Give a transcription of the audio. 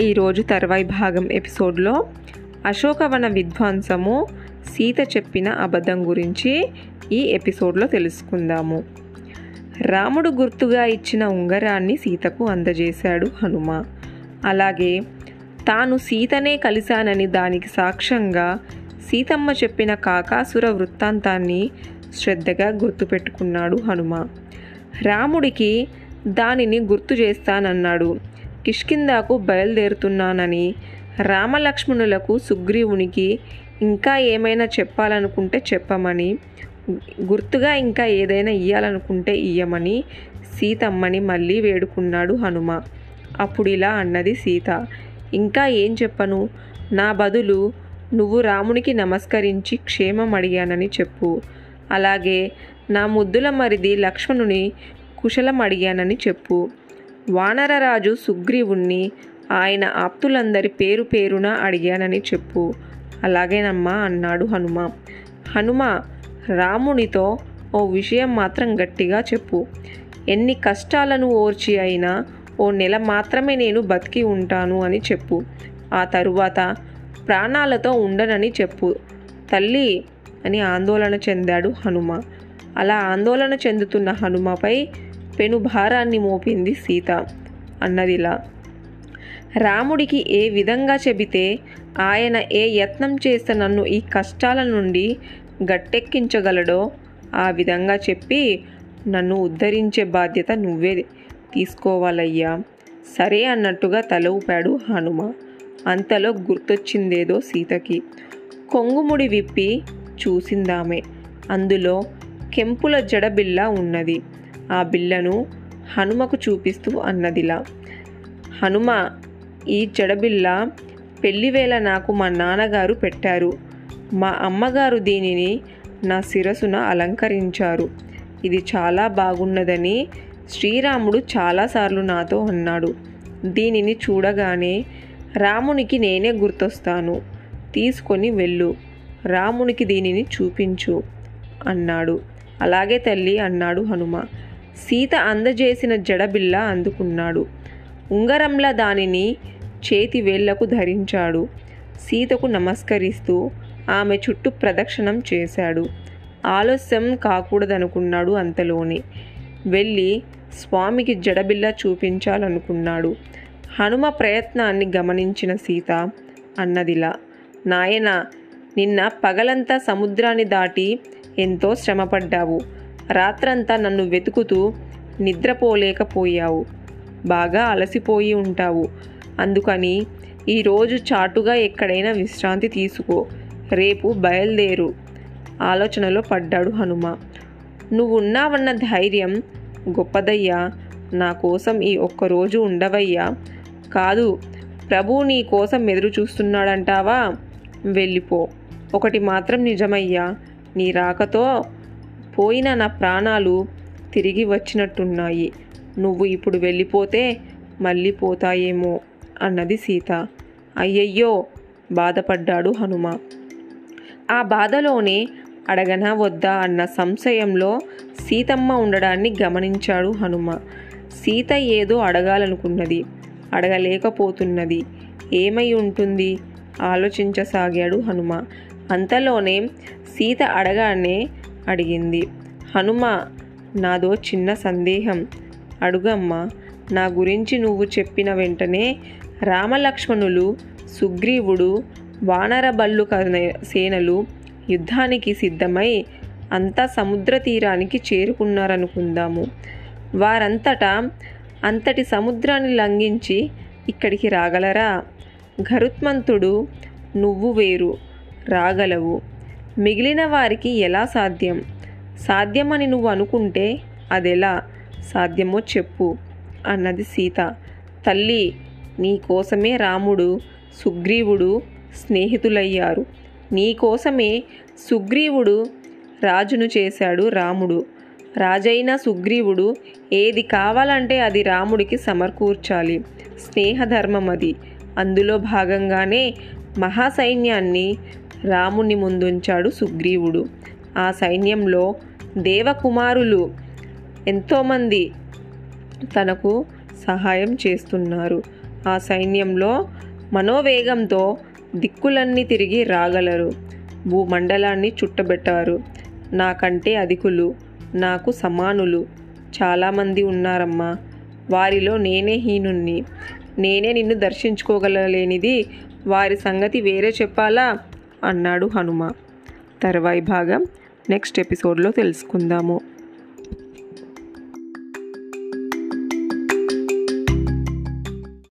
ఈరోజు తర్వాయి భాగం ఎపిసోడ్లో అశోకవన విధ్వంసము సీత చెప్పిన అబద్ధం గురించి ఈ ఎపిసోడ్లో తెలుసుకుందాము. రాముడు గుర్తుగా ఇచ్చిన ఉంగరాన్ని సీతకు అందజేశాడు హనుమ. అలాగే తాను సీతనే కలిశానని దానికి సాక్ష్యంగా సీతమ్మ చెప్పిన కాకాసుర వృత్తాంతాన్ని శ్రద్ధగా గుర్తుపెట్టుకున్నాడు హనుమ. రాముడికి దానిని గుర్తు చేస్తానన్నాడు. కిష్కిందాకు బయలుదేరుతున్నానని రామలక్ష్మణులకు సుగ్రీవునికి ఇంకా ఏమైనా చెప్పాలనుకుంటే చెప్పమని గుర్తుగా ఇంకా ఏదైనా ఇయ్యాలనుకుంటే ఇయ్యమని సీతమ్మని మళ్ళీ వేడుకున్నాడు హనుమ. అప్పుడు ఇలా అన్నది సీత. ఇంకా ఏం చెప్పను? నా బదులు నువ్వు రామునికి నమస్కరించి క్షేమం అడిగానని చెప్పు. అలాగే నా ముద్దుల మరిది లక్ష్మణుని కుశలం అడిగానని చెప్పు. వానరరాజు సుగ్రీవుణ్ణి ఆయన ఆప్తులందరి పేరు పేరున అడిగానని చెప్పు. అలాగేనమ్మా అన్నాడు హనుమ. హనుమ రామునితో ఓ విషయం మాత్రం గట్టిగా చెప్పు. ఎన్ని కష్టాలను ఓర్చి అయినా ఓ నెల మాత్రమే నేను బతికి ఉంటాను అని చెప్పు. ఆ తరువాత ప్రాణాలతో ఉండనని చెప్పు. తల్లి అని ఆందోళన చెందాడు హనుమ. అలా ఆందోళన చెందుతున్న హనుమపై పెను భారాన్ని మోపింది సీత అన్నదిలా. రాముడికి ఏ విధంగా చెబితే ఆయన ఏ యత్నం చేస్తే నన్ను ఈ కష్టాల నుండి గట్టెక్కించగలడో ఆ విధంగా చెప్పి నన్ను ఉద్ధరించే బాధ్యత నువ్వే తీసుకోవాలయ్యా. సరే అన్నట్టుగా తల ఊపాడు హనుమ. అంతలో గుర్తొచ్చిందేదో సీతకి. కొంగుముడి విప్పి చూసిందామే. అందులో కెంపుల జడబిల్ల ఉన్నది. ఆ బిల్లను హనుమకు చూపిస్తూ అన్నదిలా. హనుమ ఈ జడబిల్ల పెళ్ళివేళ నాకు మా నాన్నగారు పెట్టారు. మా అమ్మగారు దీనిని నా శిరసున అలంకరించారు. ఇది చాలా బాగున్నదని శ్రీరాముడు చాలాసార్లు నాతో అన్నాడు. దీనిని చూడగానే రామునికి నేనే గుర్తొస్తాను. తీసుకొని వెళ్ళు. రామునికి దీనిని చూపించు అన్నాడు. అలాగే తల్లి అన్నాడు హనుమ. సీత అందజేసిన జడబిల్ల అందుకున్నాడు. ఉంగరంలా దానిని చేతి వేళ్ళకు ధరించాడు. సీతకు నమస్కరిస్తూ ఆమె చుట్టూ ప్రదక్షిణం చేశాడు. ఆలస్యం కాకూడదనుకున్నాడు అంతలోనే. వెళ్ళి స్వామికి జడబిల్ల చూపించాలనుకున్నాడు. హనుమ ప్రయత్నాన్ని గమనించిన సీత అన్నదిలా నాయన నిన్న పగలంతా సముద్రాన్ని దాటి ఎంతో శ్రమపడ్డావు. రాత్రంతా నన్ను వెతుకుతూ నిద్రపోలేకపోయావు. బాగా అలసిపోయి ఉంటావు. అందుకని ఈరోజు చాటుగా ఎక్కడైనా విశ్రాంతి తీసుకో. రేపు బయలుదేరు. ఆలోచనలో పడ్డాడు హనుమ. నువ్వున్నావన్న ధైర్యం గొప్పదయ్యా. నా కోసం ఈ ఒక్కరోజు ఉండవయ్యా. కాదు ప్రభు నీ కోసం ఎదురు చూస్తున్నాడంటావా? వెళ్ళిపో. ఒకటి మాత్రం నిజమయ్యా. నీ రాకతో పోయిన నా ప్రాణాలు తిరిగి వచ్చినట్టున్నాయి. నువ్వు ఇప్పుడు వెళ్ళిపోతే మళ్ళీ పోతాయేమో అన్నది సీత. అయ్యయ్యో! బాధపడ్డాడు హనుమ. ఆ బాధలోనే అడగనా వద్దా అన్న సంశయంలో సీతమ్మ ఉండడాన్ని గమనించాడు హనుమ. సీత ఏదో అడగాలనుకున్నది అడగలేకపోతున్నది. ఏమై ఉంటుంది? ఆలోచించసాగాడు హనుమ. అంతలోనే సీత అడగానే అడిగింది. హనుమ నాదో చిన్న సందేహం. అడుగమ్మా నా గురించి నువ్వు చెప్పిన వెంటనే రామలక్ష్మణులు సుగ్రీవుడు వానరబల్లు సేనలు యుద్ధానికి సిద్ధమై అంతా సముద్ర తీరానికి చేరుకున్నారనుకుందాము. వారంతటా అంతటి సముద్రాన్ని లంఘించి ఇక్కడికి రాగలరా? గరుత్మంతుడు నువ్వు వేరు రాగలవు. మిగిలిన వారికి ఎలా సాధ్యం? సాధ్యమని నువ్వు అనుకుంటే అదెలా సాధ్యమో చెప్పు అన్నది సీత. తల్లి నీ కోసమే రాముడు సుగ్రీవుడు స్నేహితులయ్యారు. నీ కోసమే సుగ్రీవుడు రాజును చేశాడు రాముడు. రాజైన సుగ్రీవుడు ఏది కావాలంటే అది రాముడికి సమకూర్చాలి. స్నేహధర్మం అది అందులో భాగంగానే మహాసైన్యాన్ని రాముని ముందుంచాడు సుగ్రీవుడు. ఆ సైన్యంలో దేవకుమారులు ఎంతోమంది తనకు సహాయం చేస్తున్నారు. ఆ సైన్యంలో మనోవేగంతో దిక్కులన్నీ తిరిగి రాగలరు. భూమండలాన్ని చుట్టబెట్టారు. నాకంటే అధికులు నాకు సమానులు చాలామంది ఉన్నారమ్మా. వారిలో నేనే హీనుణ్ణి. నేనే నిన్ను దర్శించుకోగలలేనిది. వారి సంగతి వేరే చెప్పాలా? అన్నాడు హనుమ. తర్వాయి భాగం నెక్స్ట్ ఎపిసోడ్లో తెలుసుకుందాము.